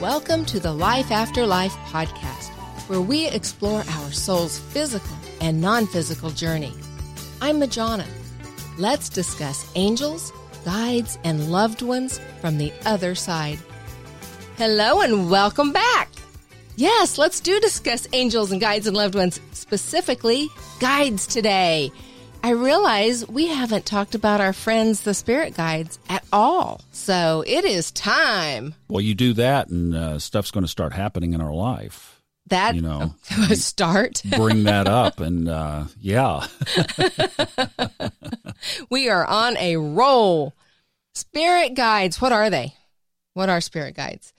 Welcome to the Life After Life podcast, where we explore our soul's physical and non physical journey. I'm Majona. Let's discuss angels, guides, and loved ones from the other side. Hello and welcome back. Yes, let's do discuss angels and guides and loved ones, specifically guides today. I realize we haven't talked about our friends, the spirit guides, at all. So it is time. Well, you do that, and uh, stuff's going to start happening in our life. That You know, start. Bring that up, and uh, yeah, we are on a roll. Spirit guides, what are they? What are spirit guides?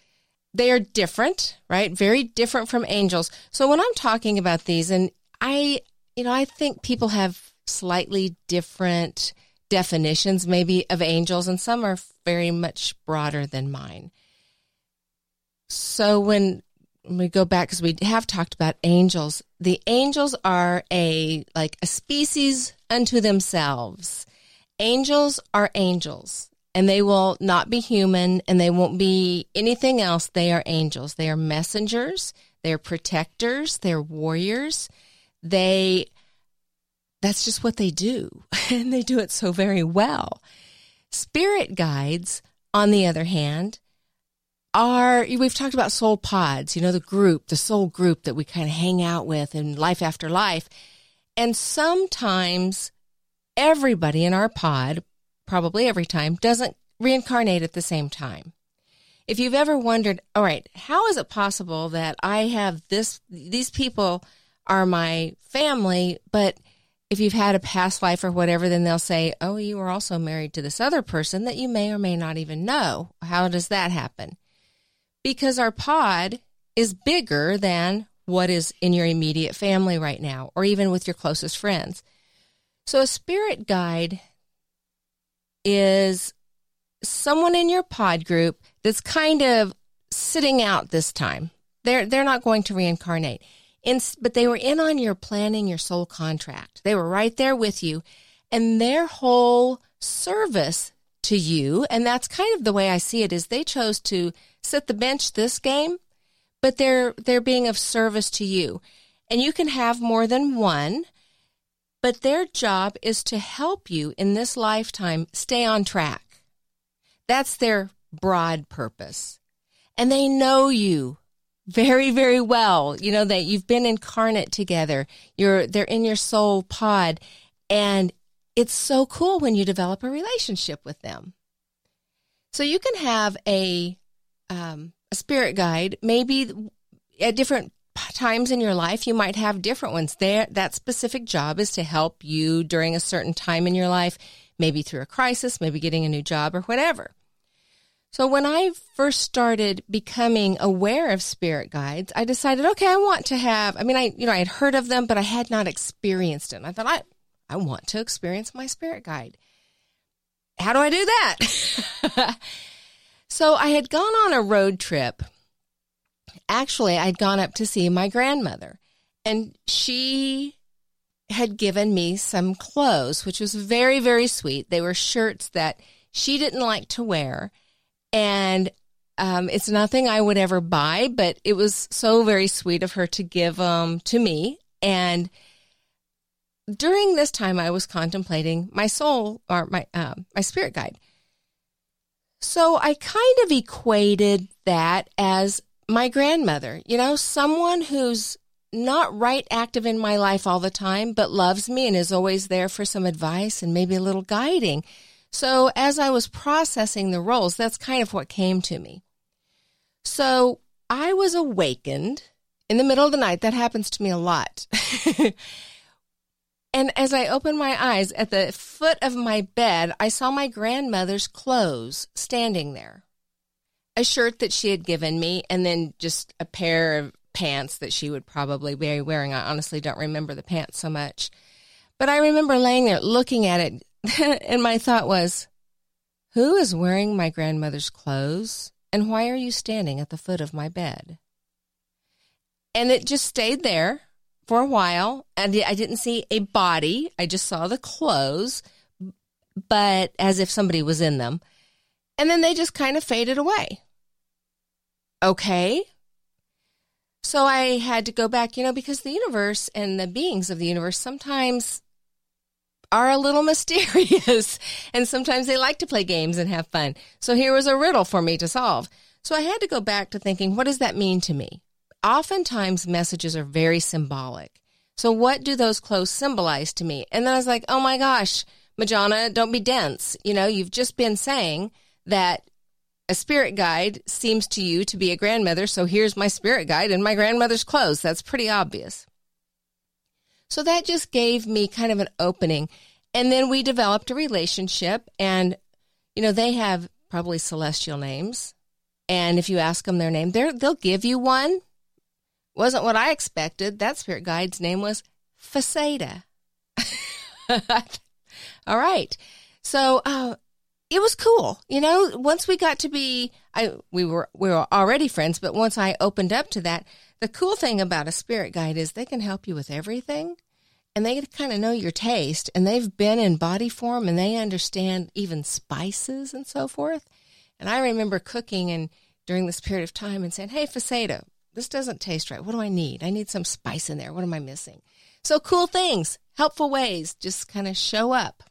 They are different, right? Very different from angels. So when I'm talking about these, and I, you know, I think people have slightly different definitions, maybe, of angels, and some are very much broader than mine. So when we go back, because we have talked about angels, the angels are a like a species unto themselves. Angels are angels, and they will not be human, and they won't be anything else. They are angels. They are messengers. They're protectors. They're warriors. They that's just what they do. And they do it so very well. Spirit guides, on the other hand, are we've talked about soul pods, you know, the group, the soul group that we kind of hang out with in life after life. And sometimes everybody in our pod, probably every time, doesn't reincarnate at the same time. If you've ever wondered, all right, how is it possible that I have this, these people are my family, but if you've had a past life or whatever, then they'll say, Oh, you were also married to this other person that you may or may not even know. How does that happen? Because our pod is bigger than what is in your immediate family right now, or even with your closest friends. So a spirit guide is someone in your pod group that's kind of sitting out this time. They're, they're not going to reincarnate. In, but they were in on your planning your soul contract. They were right there with you. And their whole service to you, and that's kind of the way I see it, is they chose to sit the bench this game, but they're they're being of service to you. And you can have more than one, but their job is to help you in this lifetime stay on track. That's their broad purpose. And they know you very, very well. You know, that you've been incarnate together. You're, they're in your soul pod. And it's so cool when you develop a relationship with them. So you can have a, um, a spirit guide, maybe at different times in your life, you might have different ones. There, that specific job is to help you during a certain time in your life, maybe through a crisis, maybe getting a new job or whatever. So when I first started becoming aware of spirit guides, I decided, okay, I want to have, I mean, I, you know, I had heard of them, but I had not experienced. And I thought, I, I want to experience my spirit guide. How do I do that? so I had gone on a road trip. Actually, I'd gone up to see my grandmother and she had given me some clothes, which was very, very sweet. They were shirts that she didn't like to wear and um, it's nothing I would ever buy, but it was so very sweet of her to give them to me. And during this time, I was contemplating my soul or my uh, my spirit guide. So I kind of equated that as my grandmother, you know, someone who's not right active in my life all the time, but loves me and is always there for some advice and maybe a little guiding. So as I was processing the roles, that's kind of what came to me. So I was awakened in the middle of the night. That happens to me a lot. and as I opened my eyes at the foot of my bed, I saw my grandmother's clothes standing there. A shirt that she had given me, and then just a pair of pants that she would probably be wearing. I honestly don't remember the pants so much. But I remember laying there looking at it, and my thought was, who is wearing my grandmother's clothes? And why are you standing at the foot of my bed? And it just stayed there for a while. And I didn't see a body. I just saw the clothes, but as if somebody was in them. And then they just kind of faded away. okay. So I had to go back, you know, because the universe and the beings of the universe sometimes are a little mysterious and sometimes they like to play games and have fun. So here was a riddle for me to solve. So I had to go back to thinking, what does that mean to me? Oftentimes messages are very symbolic. So what do those clothes symbolize to me? And then I was like, oh my gosh, Majona, don't be dense. You know, you've just been saying that a spirit guide seems to you to be a grandmother. So here's my spirit guide in my grandmother's clothes. That's pretty obvious. So that just gave me kind of an opening. And then we developed a relationship and, you know, they have probably celestial names. And if you ask them their name, they'll give you one. Wasn't what I expected. That spirit guide's name was Faceta. All right. So, uh, it was cool. You know, once we got to be, I, we were, we were already friends, but once I opened up to that, the cool thing about a spirit guide is they can help you with everything and they kind of know your taste and they've been in body form and they understand even spices and so forth. And I remember cooking and during this period of time and saying, Hey, Faceta, this doesn't taste right. What do I need? I need some spice in there. What am I missing? So cool things, helpful ways, just kind of show up.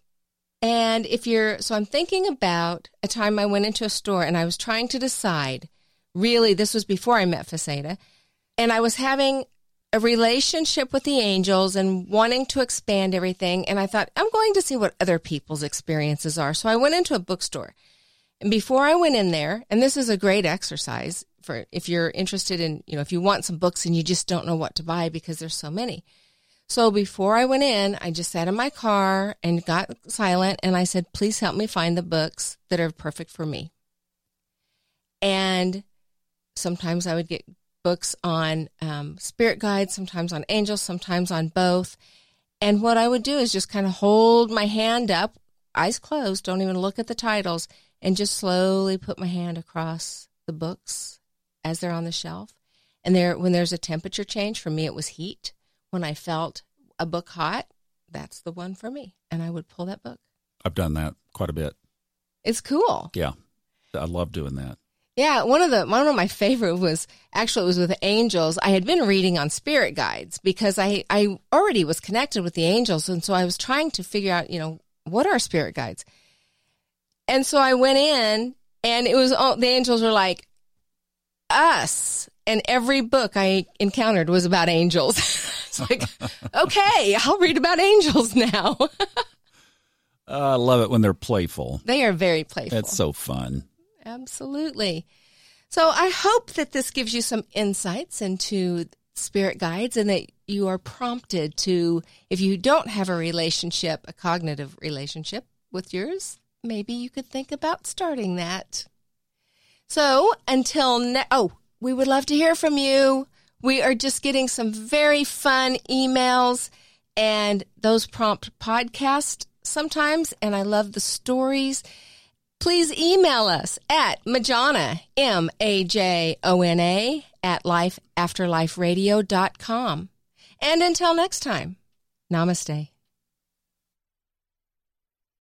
And if you're, so I'm thinking about a time I went into a store and I was trying to decide, really, this was before I met Faceta, and I was having a relationship with the angels and wanting to expand everything. And I thought, I'm going to see what other people's experiences are. So I went into a bookstore. And before I went in there, and this is a great exercise for if you're interested in, you know, if you want some books and you just don't know what to buy because there's so many. So before I went in, I just sat in my car and got silent and I said, please help me find the books that are perfect for me. And sometimes I would get books on um, spirit guides, sometimes on angels, sometimes on both. And what I would do is just kind of hold my hand up, eyes closed, don't even look at the titles, and just slowly put my hand across the books as they're on the shelf. And there, when there's a temperature change, for me it was heat when I felt a book hot, that's the one for me. And I would pull that book. I've done that quite a bit. It's cool. Yeah. I love doing that. Yeah, one of the one of my favorite was actually it was with angels. I had been reading on spirit guides because I I already was connected with the angels, and so I was trying to figure out, you know, what are spirit guides. And so I went in, and it was all the angels were like us, and every book I encountered was about angels. it's like, okay, I'll read about angels now. uh, I love it when they're playful. They are very playful. It's so fun. Absolutely. So I hope that this gives you some insights into spirit guides and that you are prompted to, if you don't have a relationship, a cognitive relationship with yours, maybe you could think about starting that. So until ne- oh, we would love to hear from you. We are just getting some very fun emails and those prompt podcasts sometimes. And I love the stories. Please email us at Majona, M A J O N A, at lifeafterliferadio.com. And until next time, namaste.